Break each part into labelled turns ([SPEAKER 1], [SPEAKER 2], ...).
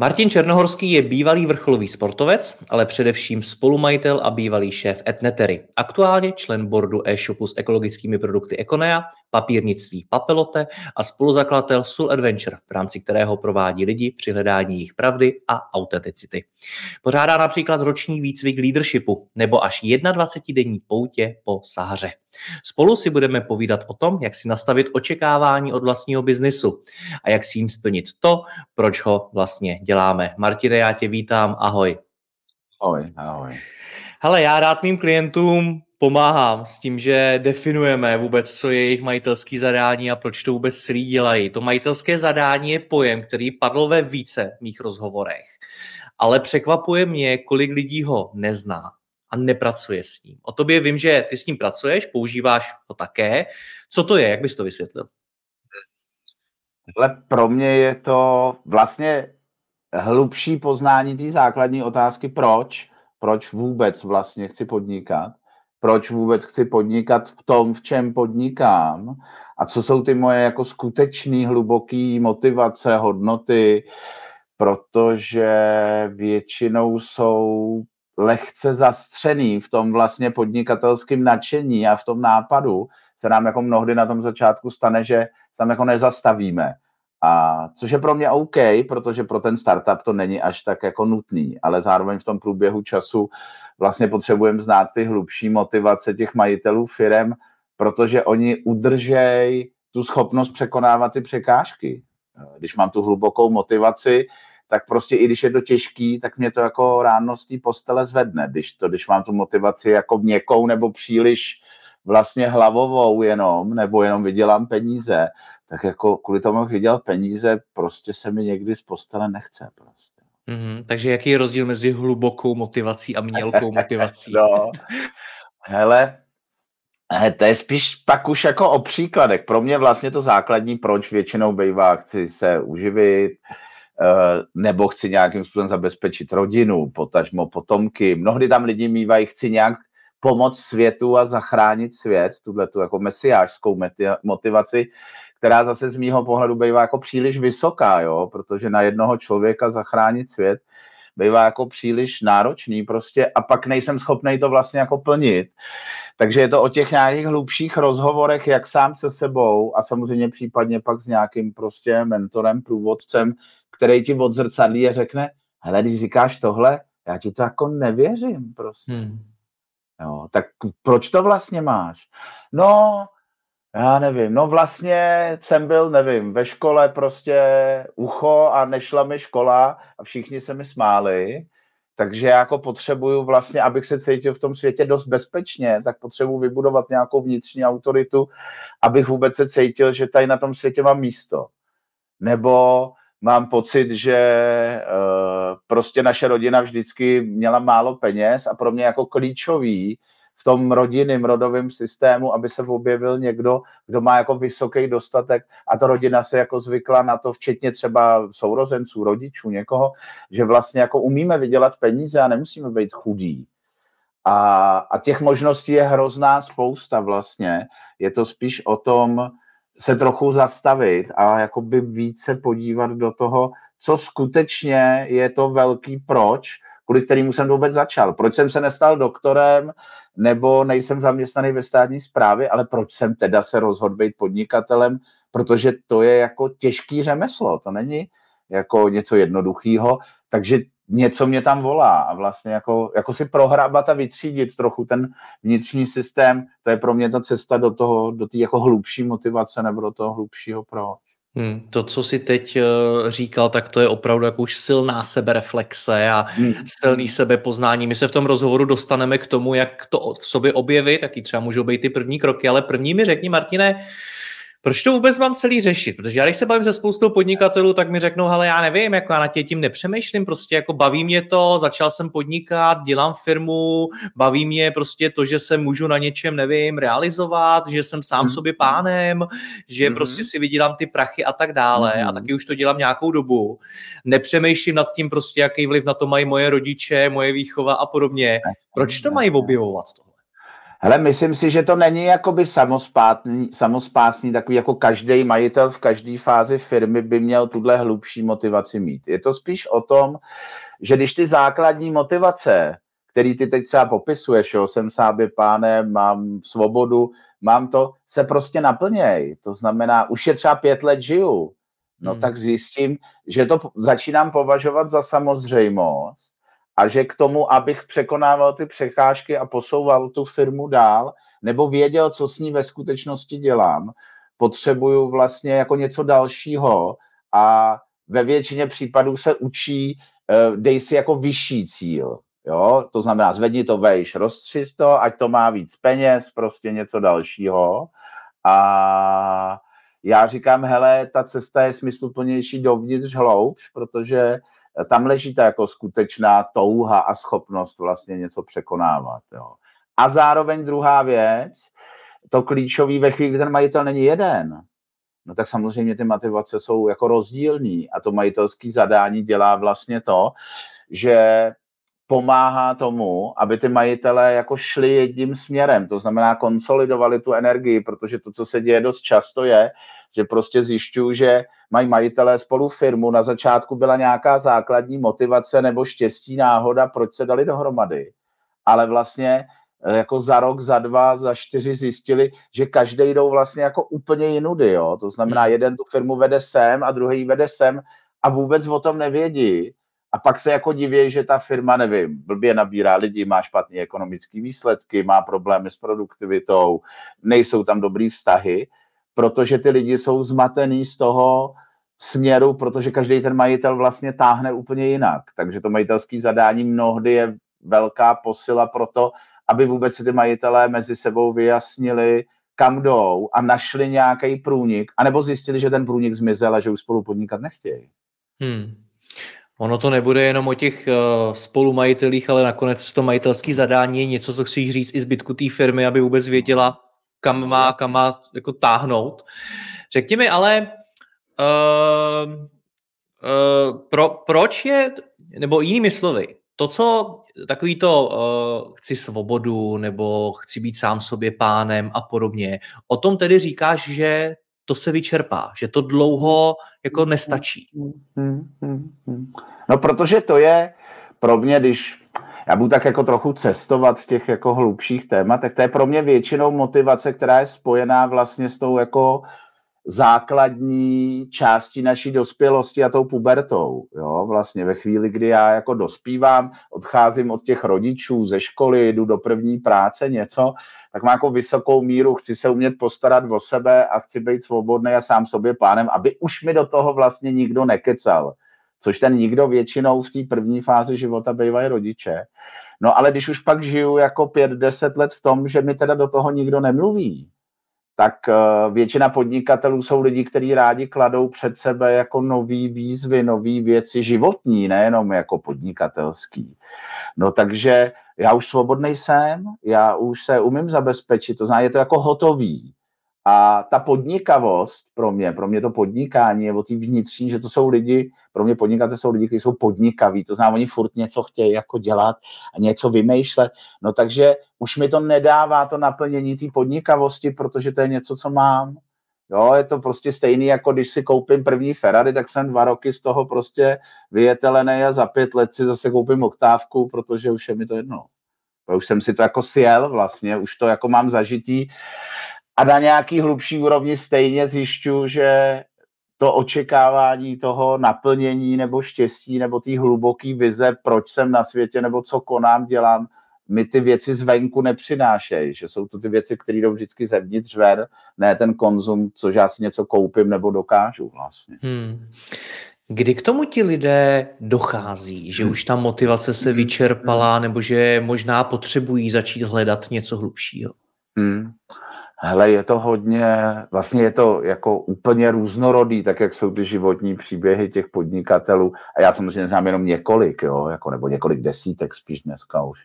[SPEAKER 1] Martin Černohorský je bývalý vrcholový sportovec, ale především spolumajitel a bývalý šéf Etnetery. Aktuálně člen boardu e-shopu s ekologickými produkty Econea, papírnictví Papelote a spoluzakladatel Soul Adventure, v rámci kterého provádí lidi při hledání jejich pravdy a autenticity. Pořádá například roční výcvik leadershipu nebo až 21-denní poutě po Sahaře. Spolu si budeme povídat o tom, jak si nastavit očekávání od vlastního biznisu a jak si jim splnit to, proč ho vlastně děláme. Martine, já tě vítám, ahoj.
[SPEAKER 2] Ahoj, ahoj.
[SPEAKER 1] Hele, já rád mým klientům pomáhám s tím, že definujeme vůbec, co je jejich majitelský zadání a proč to vůbec celý dělají. To majitelské zadání je pojem, který padl ve více mých rozhovorech, ale překvapuje mě, kolik lidí ho nezná a nepracuje s ním. O tobě vím, že ty s ním pracuješ, používáš ho také. Co to je, jak bys to vysvětlil?
[SPEAKER 2] Ale pro mě je to vlastně hlubší poznání té základní otázky, proč, proč vůbec vlastně chci podnikat, proč vůbec chci podnikat v tom, v čem podnikám a co jsou ty moje jako skutečný hluboký motivace, hodnoty, protože většinou jsou lehce zastřený v tom vlastně podnikatelském nadšení a v tom nápadu se nám jako mnohdy na tom začátku stane, že tam jako nezastavíme. A což je pro mě OK, protože pro ten startup to není až tak jako nutný, ale zároveň v tom průběhu času vlastně potřebujeme znát ty hlubší motivace těch majitelů firem, protože oni udržejí tu schopnost překonávat ty překážky. Když mám tu hlubokou motivaci, tak prostě i když je to těžký, tak mě to jako ráno z té postele zvedne. Když, to, když mám tu motivaci jako měkkou nebo příliš vlastně hlavovou jenom, nebo jenom vydělám peníze, tak jako kvůli tomu, jak vydělal peníze, prostě se mi někdy z postele nechce prostě.
[SPEAKER 1] Mm-hmm. Takže jaký je rozdíl mezi hlubokou motivací a mělkou motivací?
[SPEAKER 2] no, hele, to je spíš pak už jako o příkladech. Pro mě vlastně to základní, proč většinou bývá, chci se uživit, eh, nebo chci nějakým způsobem zabezpečit rodinu, potažmo potomky. Mnohdy tam lidi mývají, chci nějak pomoct světu a zachránit svět, tuhle tu jako mesiářskou motivaci, která zase z mýho pohledu bývá jako příliš vysoká, jo, protože na jednoho člověka zachránit svět bývá jako příliš náročný prostě a pak nejsem schopný to vlastně jako plnit. Takže je to o těch nějakých hlubších rozhovorech, jak sám se sebou a samozřejmě případně pak s nějakým prostě mentorem, průvodcem, který ti odzrcadlí a řekne, hele, když říkáš tohle, já ti to jako nevěřím prostě. Hmm. Jo, tak proč to vlastně máš? No, já nevím, no vlastně jsem byl, nevím, ve škole prostě ucho a nešla mi škola a všichni se mi smáli, takže já jako potřebuju vlastně, abych se cítil v tom světě dost bezpečně, tak potřebuji vybudovat nějakou vnitřní autoritu, abych vůbec se cítil, že tady na tom světě mám místo. Nebo mám pocit, že uh, prostě naše rodina vždycky měla málo peněz a pro mě jako klíčový v tom rodinném rodovém systému, aby se objevil někdo, kdo má jako vysoký dostatek a ta rodina se jako zvykla na to, včetně třeba sourozenců, rodičů, někoho, že vlastně jako umíme vydělat peníze a nemusíme být chudí. A, a těch možností je hrozná spousta vlastně. Je to spíš o tom, se trochu zastavit a jakoby více podívat do toho, co skutečně je to velký proč, kvůli kterému jsem vůbec začal. Proč jsem se nestal doktorem, nebo nejsem zaměstnaný ve státní správě, ale proč jsem teda se rozhodl být podnikatelem, protože to je jako těžký řemeslo, to není jako něco jednoduchého, takže něco mě tam volá a vlastně jako, jako si prohrabat a vytřídit trochu ten vnitřní systém, to je pro mě ta cesta do toho, do té jako hlubší motivace nebo do toho hlubšího proč.
[SPEAKER 1] Hmm, to, co si teď uh, říkal, tak to je opravdu jako už silná sebereflexe a hmm. silný sebepoznání. My se v tom rozhovoru dostaneme k tomu, jak to v sobě objevit, taky třeba můžou být ty první kroky, ale první mi řekni, Martine, proč to vůbec mám celý řešit? Protože já když se bavím se spoustou podnikatelů, tak mi řeknou, ale já nevím, jako já na tě tím nepřemýšlím, prostě jako baví mě to, začal jsem podnikat, dělám firmu, baví mě prostě to, že se můžu na něčem, nevím, realizovat, že jsem sám mm. sobě pánem, že mm. prostě si vydělám ty prachy a tak dále mm. a taky už to dělám nějakou dobu. Nepřemýšlím nad tím prostě, jaký vliv na to mají moje rodiče, moje výchova a podobně. Proč to mají objevovat to?
[SPEAKER 2] Hele, myslím si, že to není jakoby samospásný, samospásný takový jako každý majitel v každé fázi firmy by měl tuhle hlubší motivaci mít. Je to spíš o tom, že když ty základní motivace, který ty teď třeba popisuješ, jo, jsem sábě pánem, mám svobodu, mám to, se prostě naplněj. To znamená, už je třeba pět let žiju, no hmm. tak zjistím, že to začínám považovat za samozřejmost a že k tomu, abych překonával ty překážky a posouval tu firmu dál, nebo věděl, co s ní ve skutečnosti dělám, potřebuju vlastně jako něco dalšího a ve většině případů se učí, eh, dej si jako vyšší cíl. Jo? To znamená, zvedni to vejš, rozstřiž to, ať to má víc peněz, prostě něco dalšího. A já říkám, hele, ta cesta je smysluplnější dovnitř hloubš, protože tam leží ta jako skutečná touha a schopnost vlastně něco překonávat. Jo. A zároveň druhá věc, to klíčový ve chvíli, kdy ten majitel není jeden, no tak samozřejmě ty motivace jsou jako rozdílný a to majitelské zadání dělá vlastně to, že pomáhá tomu, aby ty majitelé jako šli jedním směrem, to znamená konsolidovali tu energii, protože to, co se děje dost často je, že prostě zjišťuju, že mají majitelé spolu firmu, na začátku byla nějaká základní motivace nebo štěstí, náhoda, proč se dali dohromady. Ale vlastně eh, jako za rok, za dva, za čtyři zjistili, že každý jdou vlastně jako úplně jinudy, jo. To znamená, hmm. jeden tu firmu vede sem a druhý vede sem a vůbec o tom nevědí. A pak se jako diví, že ta firma, nevím, blbě nabírá lidi, má špatné ekonomické výsledky, má problémy s produktivitou, nejsou tam dobrý vztahy protože ty lidi jsou zmatený z toho směru, protože každý ten majitel vlastně táhne úplně jinak. Takže to majitelské zadání mnohdy je velká posila pro to, aby vůbec si ty majitelé mezi sebou vyjasnili, kam jdou a našli nějaký průnik, anebo zjistili, že ten průnik zmizel a že už spolu podnikat nechtějí. Hmm.
[SPEAKER 1] Ono to nebude jenom o těch uh, spolumajitelích, ale nakonec to majitelské zadání je něco, co chci říct i zbytku té firmy, aby vůbec věděla, kam má, kam má jako táhnout. Řekni mi ale, uh, uh, pro, proč je, nebo jinými slovy, to, co takový to uh, chci svobodu, nebo chci být sám sobě pánem a podobně, o tom tedy říkáš, že to se vyčerpá, že to dlouho jako nestačí.
[SPEAKER 2] No, protože to je pro mě, když já budu tak jako trochu cestovat v těch jako hlubších tématech. To je pro mě většinou motivace, která je spojená vlastně s tou jako základní částí naší dospělosti a tou pubertou. Jo? Vlastně ve chvíli, kdy já jako dospívám, odcházím od těch rodičů ze školy, jdu do první práce, něco, tak mám jako vysokou míru, chci se umět postarat o sebe a chci být svobodný a sám sobě pánem, aby už mi do toho vlastně nikdo nekecal což ten nikdo většinou v té první fázi života bývají rodiče. No ale když už pak žiju jako pět, deset let v tom, že mi teda do toho nikdo nemluví, tak uh, většina podnikatelů jsou lidi, kteří rádi kladou před sebe jako nový výzvy, nové věci životní, nejenom jako podnikatelský. No takže já už svobodný jsem, já už se umím zabezpečit, to znamená, je to jako hotový. A ta podnikavost pro mě, pro mě to podnikání je o té vnitřní, že to jsou lidi, pro mě podnikatel jsou lidi, kteří jsou podnikaví, to znamená, oni furt něco chtějí jako dělat a něco vymýšlet. No takže už mi to nedává to naplnění té podnikavosti, protože to je něco, co mám. Jo, je to prostě stejný, jako když si koupím první Ferrari, tak jsem dva roky z toho prostě vyjetelený a za pět let si zase koupím oktávku, protože už je mi to jedno. Už jsem si to jako sjel vlastně, už to jako mám zažitý a na nějaký hlubší úrovni stejně zjišťu, že to očekávání toho naplnění nebo štěstí nebo té hluboké vize, proč jsem na světě nebo co konám, dělám, mi ty věci zvenku nepřinášejí, že jsou to ty věci, které jdou vždycky zevnitř ven, ne ten konzum, což já si něco koupím nebo dokážu vlastně. Hmm.
[SPEAKER 1] Kdy k tomu ti lidé dochází, že už ta motivace se vyčerpala nebo že možná potřebují začít hledat něco hlubšího? Hmm.
[SPEAKER 2] Hele, je to hodně, vlastně je to jako úplně různorodý, tak jak jsou ty životní příběhy těch podnikatelů. A já samozřejmě znám jenom několik, jo, jako, nebo několik desítek spíš dneska už.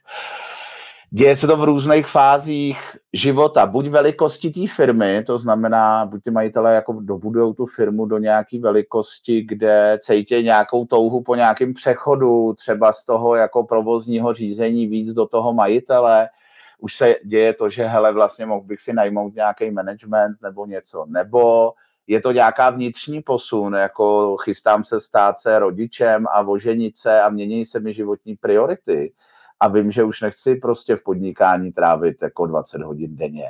[SPEAKER 2] Děje se to v různých fázích života, buď velikosti té firmy, to znamená, buď ty majitelé jako dobudou tu firmu do nějaké velikosti, kde cítí nějakou touhu po nějakém přechodu, třeba z toho jako provozního řízení víc do toho majitele, už se děje to, že hele, vlastně mohl bych si najmout nějaký management nebo něco, nebo je to nějaká vnitřní posun, jako chystám se stát se rodičem a oženit se a mění se mi životní priority a vím, že už nechci prostě v podnikání trávit jako 20 hodin denně.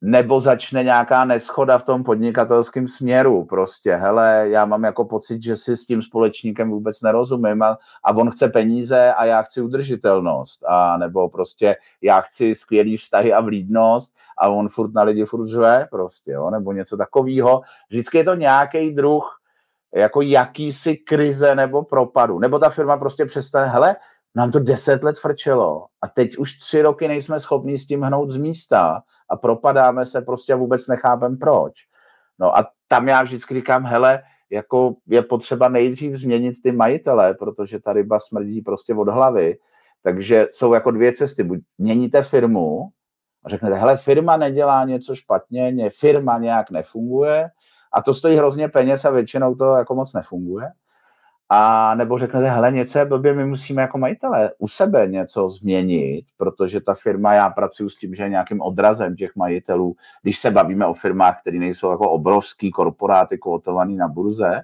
[SPEAKER 2] Nebo začne nějaká neschoda v tom podnikatelském směru. Prostě, hele, já mám jako pocit, že si s tím společníkem vůbec nerozumím a, a on chce peníze a já chci udržitelnost. A nebo prostě já chci skvělý vztahy a vlídnost a on furt na lidi furt řve prostě, jo, nebo něco takového. Vždycky je to nějaký druh jako jakýsi krize nebo propadu. Nebo ta firma prostě přestane, hele, nám to deset let frčelo a teď už tři roky nejsme schopni s tím hnout z místa a propadáme se prostě a vůbec nechápem proč. No a tam já vždycky říkám, hele, jako je potřeba nejdřív změnit ty majitele, protože ta ryba smrdí prostě od hlavy. Takže jsou jako dvě cesty. Buď měníte firmu a řeknete, hele, firma nedělá něco špatně, firma nějak nefunguje a to stojí hrozně peněz a většinou to jako moc nefunguje a nebo řeknete, hele, něco je blbě, my musíme jako majitele u sebe něco změnit, protože ta firma, já pracuji s tím, že je nějakým odrazem těch majitelů, když se bavíme o firmách, které nejsou jako obrovský korporáty kvotovaný na burze,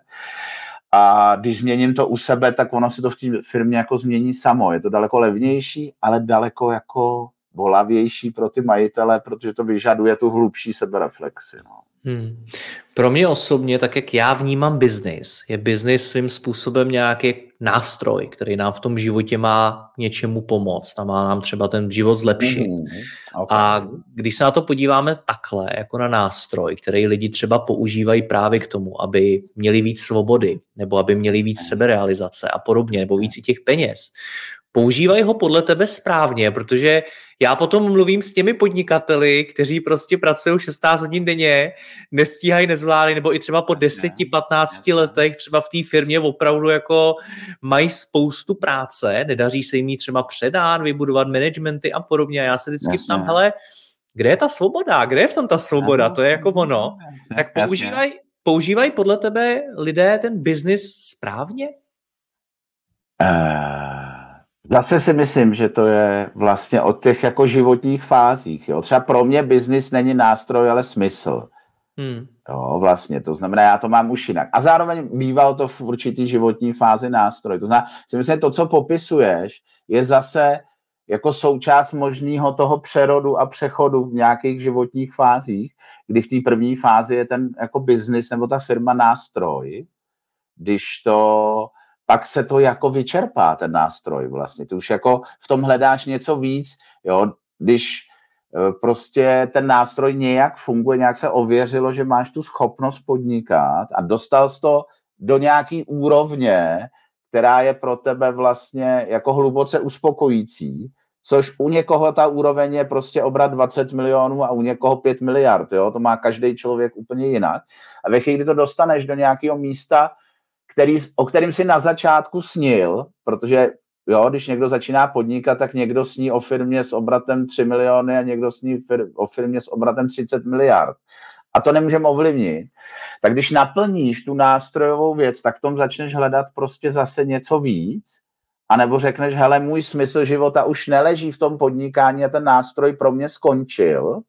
[SPEAKER 2] a když změním to u sebe, tak ono se to v té firmě jako změní samo. Je to daleko levnější, ale daleko jako bolavější pro ty majitele, protože to vyžaduje tu hlubší sebereflexi. No. Hmm.
[SPEAKER 1] Pro mě osobně, tak jak já vnímám biznis, je biznis svým způsobem nějaký nástroj, který nám v tom životě má něčemu pomoct a má nám třeba ten život zlepšit. Hmm. Okay. A když se na to podíváme takhle, jako na nástroj, který lidi třeba používají právě k tomu, aby měli víc svobody, nebo aby měli víc hmm. seberealizace a podobně, nebo víc i těch peněz, používají ho podle tebe správně, protože já potom mluvím s těmi podnikateli, kteří prostě pracují 16 hodin denně, nestíhají, nezvládají, nebo i třeba po 10-15 letech třeba v té firmě opravdu jako mají spoustu práce, nedaří se jim třeba předán, vybudovat managementy a podobně. A já se vždycky ptám, hele, kde je ta svoboda? Kde je v tom ta svoboda? To je jako ono. Tak používají používaj podle tebe lidé ten biznis správně?
[SPEAKER 2] Uh Zase si myslím, že to je vlastně od těch jako životních fázích. Jo. Třeba pro mě biznis není nástroj, ale smysl. Hmm. Jo, vlastně, to znamená, já to mám už jinak. A zároveň býval to v určitý životní fázi nástroj. To znamená, si myslím, to, co popisuješ, je zase jako součást možného toho přerodu a přechodu v nějakých životních fázích, kdy v té první fázi je ten jako biznis nebo ta firma nástroj, když to pak se to jako vyčerpá, ten nástroj vlastně. Ty už jako v tom hledáš něco víc, jo, když e, prostě ten nástroj nějak funguje, nějak se ověřilo, že máš tu schopnost podnikat a dostal jsi to do nějaký úrovně, která je pro tebe vlastně jako hluboce uspokojící, což u někoho ta úroveň je prostě obrat 20 milionů a u někoho 5 miliard, jo? to má každý člověk úplně jinak. A ve chvíli, kdy to dostaneš do nějakého místa, který, o kterým si na začátku snil, protože jo, když někdo začíná podnikat, tak někdo sní o firmě s obratem 3 miliony a někdo sní fir, o firmě s obratem 30 miliard. A to nemůžeme ovlivnit. Tak když naplníš tu nástrojovou věc, tak v tom začneš hledat prostě zase něco víc, a nebo řekneš, hele, můj smysl života už neleží v tom podnikání a ten nástroj pro mě skončil,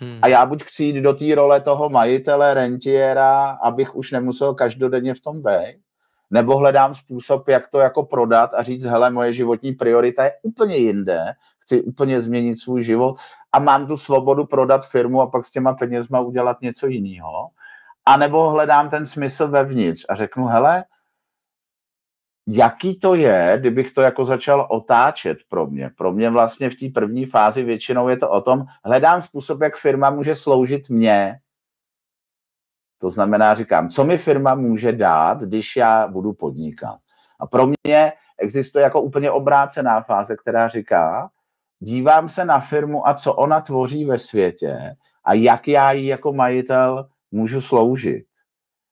[SPEAKER 2] Hmm. A já buď chci jít do té role toho majitele, rentiera, abych už nemusel každodenně v tom být, nebo hledám způsob, jak to jako prodat a říct, hele, moje životní priorita je úplně jinde, chci úplně změnit svůj život a mám tu svobodu prodat firmu a pak s těma penězma udělat něco jiného. A nebo hledám ten smysl vevnitř a řeknu, hele, jaký to je, kdybych to jako začal otáčet pro mě. Pro mě vlastně v té první fázi většinou je to o tom, hledám způsob, jak firma může sloužit mně. To znamená, říkám, co mi firma může dát, když já budu podnikat. A pro mě existuje jako úplně obrácená fáze, která říká, dívám se na firmu a co ona tvoří ve světě a jak já jí jako majitel můžu sloužit.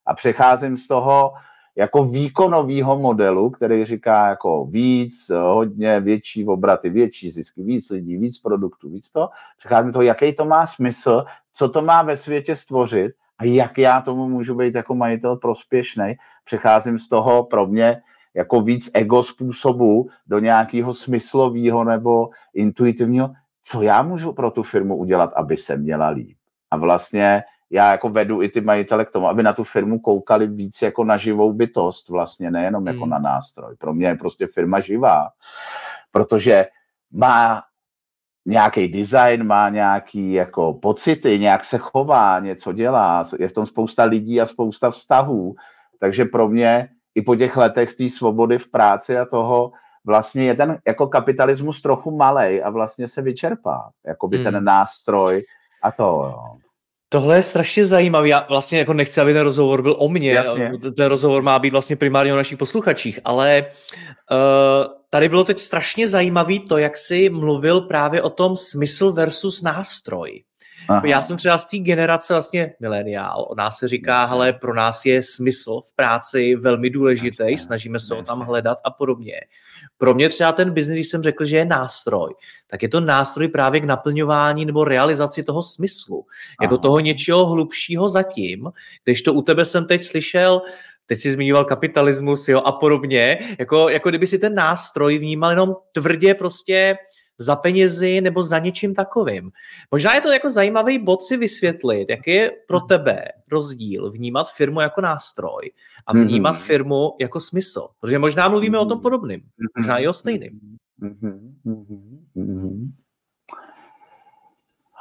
[SPEAKER 2] A přecházím z toho jako výkonového modelu, který říká jako víc, hodně větší obraty, větší zisky, víc lidí, víc produktů, víc to. Přecházím toho, jaký to má smysl, co to má ve světě stvořit a jak já tomu můžu být jako majitel prospěšný. Přecházím z toho pro mě jako víc ego způsobu do nějakého smyslového nebo intuitivního, co já můžu pro tu firmu udělat, aby se měla líp. A vlastně já jako vedu i ty majitele k tomu, aby na tu firmu koukali víc jako na živou bytost vlastně, nejenom jako hmm. na nástroj. Pro mě je prostě firma živá, protože má nějaký design, má nějaký jako pocity, nějak se chová, něco dělá, je v tom spousta lidí a spousta vztahů, takže pro mě i po těch letech té svobody v práci a toho vlastně je ten jako kapitalismus trochu malej a vlastně se vyčerpá, jako by hmm. ten nástroj a to, jo.
[SPEAKER 1] Tohle je strašně zajímavé. Já vlastně jako nechci, aby ten rozhovor byl o mně. Jasně. Ten rozhovor má být vlastně primárně o našich posluchačích, ale uh, tady bylo teď strašně zajímavý to, jak jsi mluvil právě o tom smysl versus nástroj. Aha. Já jsem třeba z té generace vlastně mileniál. O nás se říká, hele, pro nás je smysl v práci velmi důležitý, snažíme se ho tam hledat a podobně. Pro mě třeba ten biznis, když jsem řekl, že je nástroj, tak je to nástroj právě k naplňování nebo realizaci toho smyslu, jako toho něčeho hlubšího zatím, když to u tebe jsem teď slyšel, teď si zmiňoval kapitalismus jo, a podobně, jako, jako kdyby si ten nástroj vnímal jenom tvrdě prostě za penězi nebo za něčím takovým. Možná je to jako zajímavý bod si vysvětlit, jaký je pro mhm. tebe rozdíl vnímat firmu jako nástroj a mhm. vnímat mm-hmm. firmu jako smysl. Protože možná mluvíme mm-hmm. o tom mhm. podobným, možná i o stejným. Mm-hmm.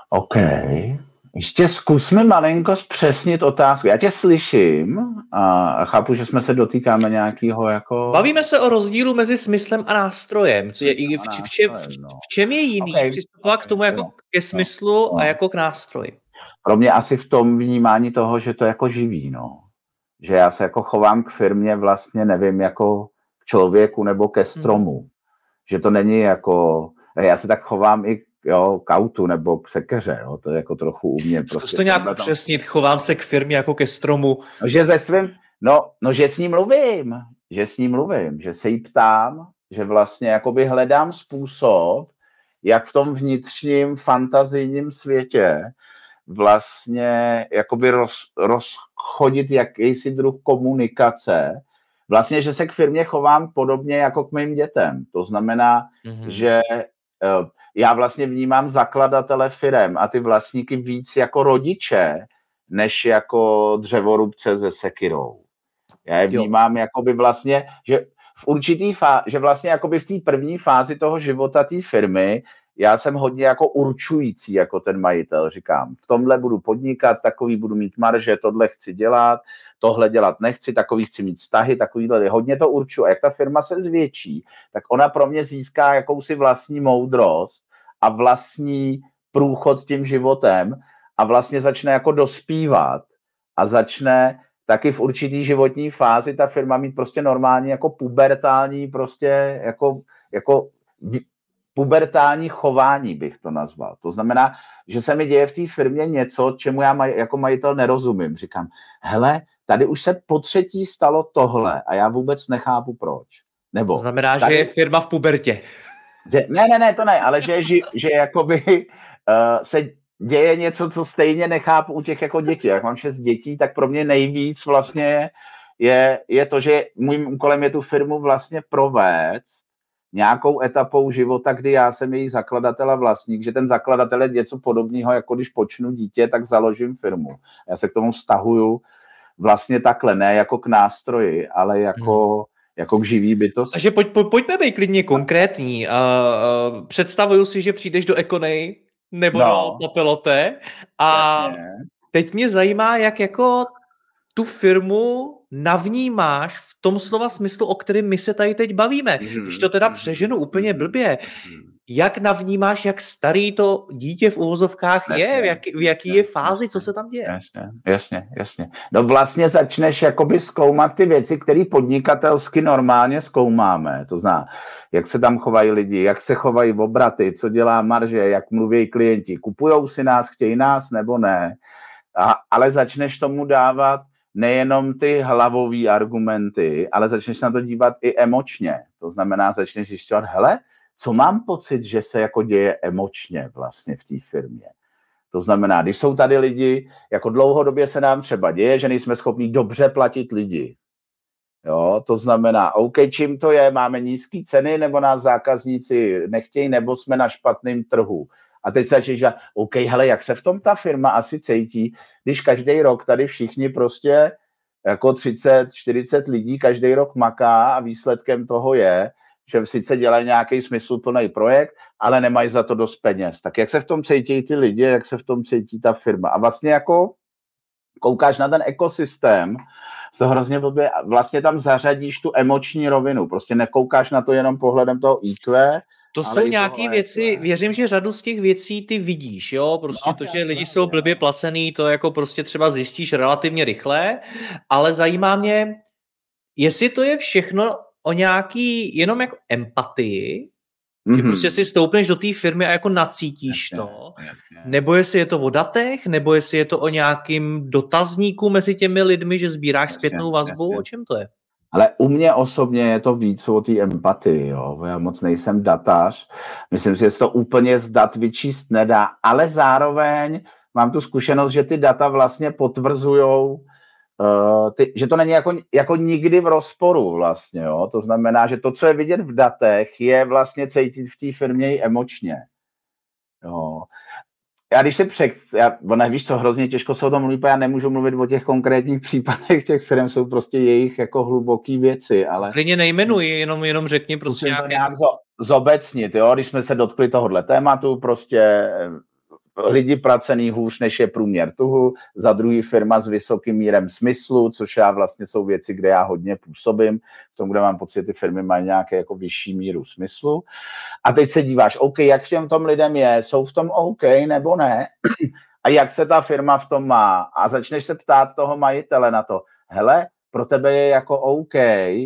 [SPEAKER 2] OK. Ještě zkusme malinko zpřesnit otázku. Já tě slyším a chápu, že jsme se dotýkáme nějakého jako...
[SPEAKER 1] Bavíme se o rozdílu mezi smyslem a nástrojem. V, v, v, čem, no. v čem je jiný okay. přistupovat k tomu jako ke no. smyslu no. a jako k nástroji?
[SPEAKER 2] Pro mě asi v tom vnímání toho, že to jako živí, no. Že já se jako chovám k firmě vlastně, nevím, jako k člověku nebo ke stromu. Hmm. Že to není jako... Já se tak chovám i jo, k autu nebo k sekeře, jo, to je jako trochu u mě.
[SPEAKER 1] Zkus prostě to nějak tam... upřesnit, chovám se k firmě jako ke stromu.
[SPEAKER 2] No, že ze svým, no, no, že s ním mluvím, že s ním mluvím, že se jí ptám, že vlastně jakoby hledám způsob, jak v tom vnitřním fantazijním světě vlastně jakoby roz, rozchodit jakýsi druh komunikace, vlastně, že se k firmě chovám podobně jako k mým dětem. To znamená, mm-hmm. že eh, já vlastně vnímám zakladatele firem a ty vlastníky víc jako rodiče, než jako dřevorubce se sekirou. Já je vnímám jo. jakoby vlastně, že v určitý fázi, že vlastně jakoby v té první fázi toho života té firmy já jsem hodně jako určující jako ten majitel, říkám, v tomhle budu podnikat, takový budu mít marže, tohle chci dělat, tohle dělat nechci, takový chci mít vztahy, takovýhle, hodně to určuje. A jak ta firma se zvětší, tak ona pro mě získá jakousi vlastní moudrost a vlastní průchod tím životem a vlastně začne jako dospívat a začne taky v určitý životní fázi ta firma mít prostě normální jako pubertální prostě jako, jako pubertální chování bych to nazval. To znamená, že se mi děje v té firmě něco, čemu já maj, jako majitel nerozumím. Říkám, hele, tady už se po třetí stalo tohle a já vůbec nechápu proč.
[SPEAKER 1] Nebo, to znamená, tady... že je firma v pubertě.
[SPEAKER 2] Že, ne, ne, ne, to ne, ale že, že, že jakoby uh, se děje něco, co stejně nechápu u těch jako dětí. Jak mám šest dětí, tak pro mě nejvíc vlastně je, je to, že mým úkolem je tu firmu vlastně provést nějakou etapou života, kdy já jsem její zakladatel a vlastník, že ten zakladatel je něco podobného, jako když počnu dítě, tak založím firmu. Já se k tomu stahuju vlastně takhle, ne jako k nástroji, ale jako, hmm. jako k živý bytosti.
[SPEAKER 1] Takže pojď, pojď, pojďme být klidně konkrétní. Uh, uh, představuju si, že přijdeš do Ekonej nebo no. do Papelote a Jasně. teď mě zajímá, jak jako tu firmu navnímáš v tom slova smyslu, o kterém my se tady teď bavíme. Mm-hmm. Když to teda mhm. přeženu úplně blbě, mm-hmm jak navnímáš, jak starý to dítě v uvozovkách jasně, je, v, jak, v jaký jasně, je fázi, co se tam děje?
[SPEAKER 2] Jasně, jasně, jasně. No vlastně začneš jakoby zkoumat ty věci, které podnikatelsky normálně zkoumáme. To zná, jak se tam chovají lidi, jak se chovají obraty, co dělá marže, jak mluví klienti, kupujou si nás, chtějí nás nebo ne. A, ale začneš tomu dávat nejenom ty hlavové argumenty, ale začneš na to dívat i emočně. To znamená, začneš zjišťovat, hele, co mám pocit, že se jako děje emočně vlastně v té firmě. To znamená, když jsou tady lidi, jako dlouhodobě se nám třeba děje, že nejsme schopni dobře platit lidi. Jo, to znamená, OK, čím to je, máme nízké ceny, nebo nás zákazníci nechtějí, nebo jsme na špatném trhu. A teď se začne OK, hele, jak se v tom ta firma asi cítí, když každý rok tady všichni prostě jako 30, 40 lidí každý rok maká a výsledkem toho je, že sice dělají nějaký smysluplný projekt, ale nemají za to dost peněz. Tak jak se v tom cítí ty lidi, jak se v tom cítí ta firma. A vlastně jako koukáš na ten ekosystém, to hrozně blbě, vlastně tam zařadíš tu emoční rovinu. Prostě nekoukáš na to jenom pohledem toho IQ,
[SPEAKER 1] to jsou nějaké věci, věřím, že řadu z těch věcí ty vidíš, jo, prostě no, to, že lidi jsou blbě placený, to jako prostě třeba zjistíš relativně rychle, ale zajímá mě, jestli to je všechno o nějaký jenom jako empatii, mm-hmm. že prostě si stoupneš do té firmy a jako nacítíš jasně, to, jasně. nebo jestli je to o datech, nebo jestli je to o nějakým dotazníku mezi těmi lidmi, že sbíráš jasně, zpětnou vazbu, jasně. o čem to je?
[SPEAKER 2] Ale u mě osobně je to víc o té empatii, jo. Já moc nejsem datař. Myslím si, že se to úplně z dat vyčíst nedá, ale zároveň mám tu zkušenost, že ty data vlastně potvrzují Uh, ty, že to není jako, jako nikdy v rozporu vlastně, jo? to znamená, že to, co je vidět v datech, je vlastně cítit v té firmě i emočně. Jo. Já když se přek... Já, ona, víš co, hrozně těžko se o tom mluví, já nemůžu mluvit o těch konkrétních případech těch firm, jsou prostě jejich jako hluboký věci, ale...
[SPEAKER 1] Klidně nejmenuji, jenom, jenom řekni prostě
[SPEAKER 2] nějaké... nějak zobecnit, jo, když jsme se dotkli tohohle tématu, prostě lidi pracený hůř, než je průměr tuhu, za druhý firma s vysokým mírem smyslu, což já vlastně jsou věci, kde já hodně působím, v tom, kde mám pocit, ty firmy mají nějaké jako vyšší míru smyslu. A teď se díváš, OK, jak těm tom lidem je, jsou v tom OK nebo ne? A jak se ta firma v tom má? A začneš se ptát toho majitele na to, hele, pro tebe je jako OK,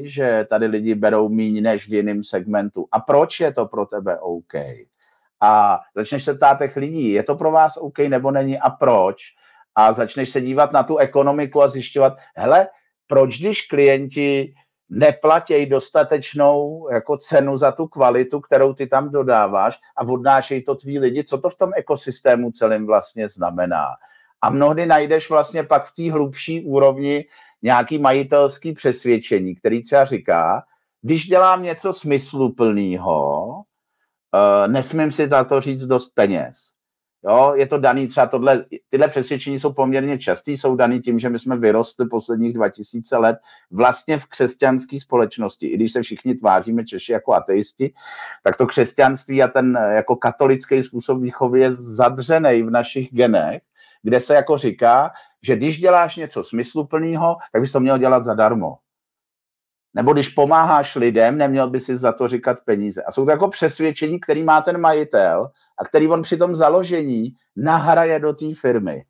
[SPEAKER 2] že tady lidi berou míň než v jiném segmentu. A proč je to pro tebe OK? A začneš se ptát těch lidí, je to pro vás OK nebo není a proč? A začneš se dívat na tu ekonomiku a zjišťovat, hele, proč když klienti neplatí dostatečnou jako cenu za tu kvalitu, kterou ty tam dodáváš a odnášejí to tví lidi, co to v tom ekosystému celém vlastně znamená. A mnohdy najdeš vlastně pak v té hlubší úrovni nějaký majitelský přesvědčení, který třeba říká, když dělám něco smysluplného, uh, nesmím si za to říct dost peněz. Jo, je to daný třeba tohle, tyhle přesvědčení jsou poměrně častý, jsou daný tím, že my jsme vyrostli posledních 2000 let vlastně v křesťanské společnosti. I když se všichni tváříme Češi jako ateisti, tak to křesťanství a ten jako katolický způsob výchovy je zadřený v našich genech, kde se jako říká, že když děláš něco smysluplného, tak bys to měl dělat zadarmo. Nebo když pomáháš lidem, neměl by si za to říkat peníze. A jsou to jako přesvědčení, který má ten majitel a který on při tom založení nahraje do té firmy.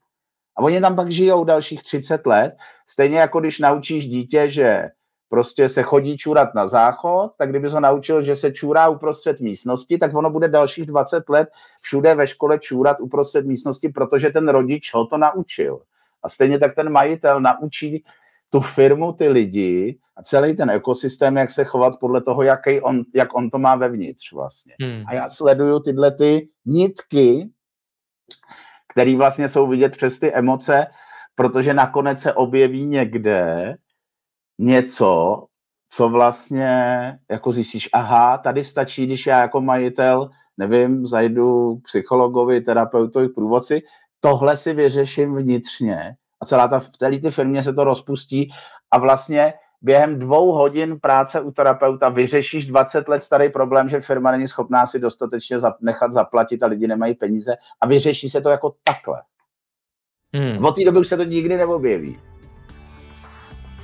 [SPEAKER 2] A oni tam pak žijou dalších 30 let. Stejně jako když naučíš dítě, že prostě se chodí čůrat na záchod, tak kdyby ho naučil, že se čůrá uprostřed místnosti, tak ono bude dalších 20 let všude ve škole čůrat uprostřed místnosti, protože ten rodič ho to naučil. A stejně tak ten majitel naučí tu firmu, ty lidi a celý ten ekosystém, jak se chovat podle toho, jaký on, jak on to má vevnitř vlastně. Hmm. A já sleduju tyhle ty nitky, které vlastně jsou vidět přes ty emoce, protože nakonec se objeví někde něco, co vlastně jako zjistíš, aha, tady stačí, když já jako majitel, nevím, zajdu k psychologovi, terapeutovi, průvodci, tohle si vyřeším vnitřně celá ta, v celé ty firmě se to rozpustí a vlastně během dvou hodin práce u terapeuta vyřešíš 20 let starý problém, že firma není schopná si dostatečně nechat zaplatit a lidi nemají peníze a vyřeší se to jako takhle. Hmm. Od té doby už se to nikdy neobjeví.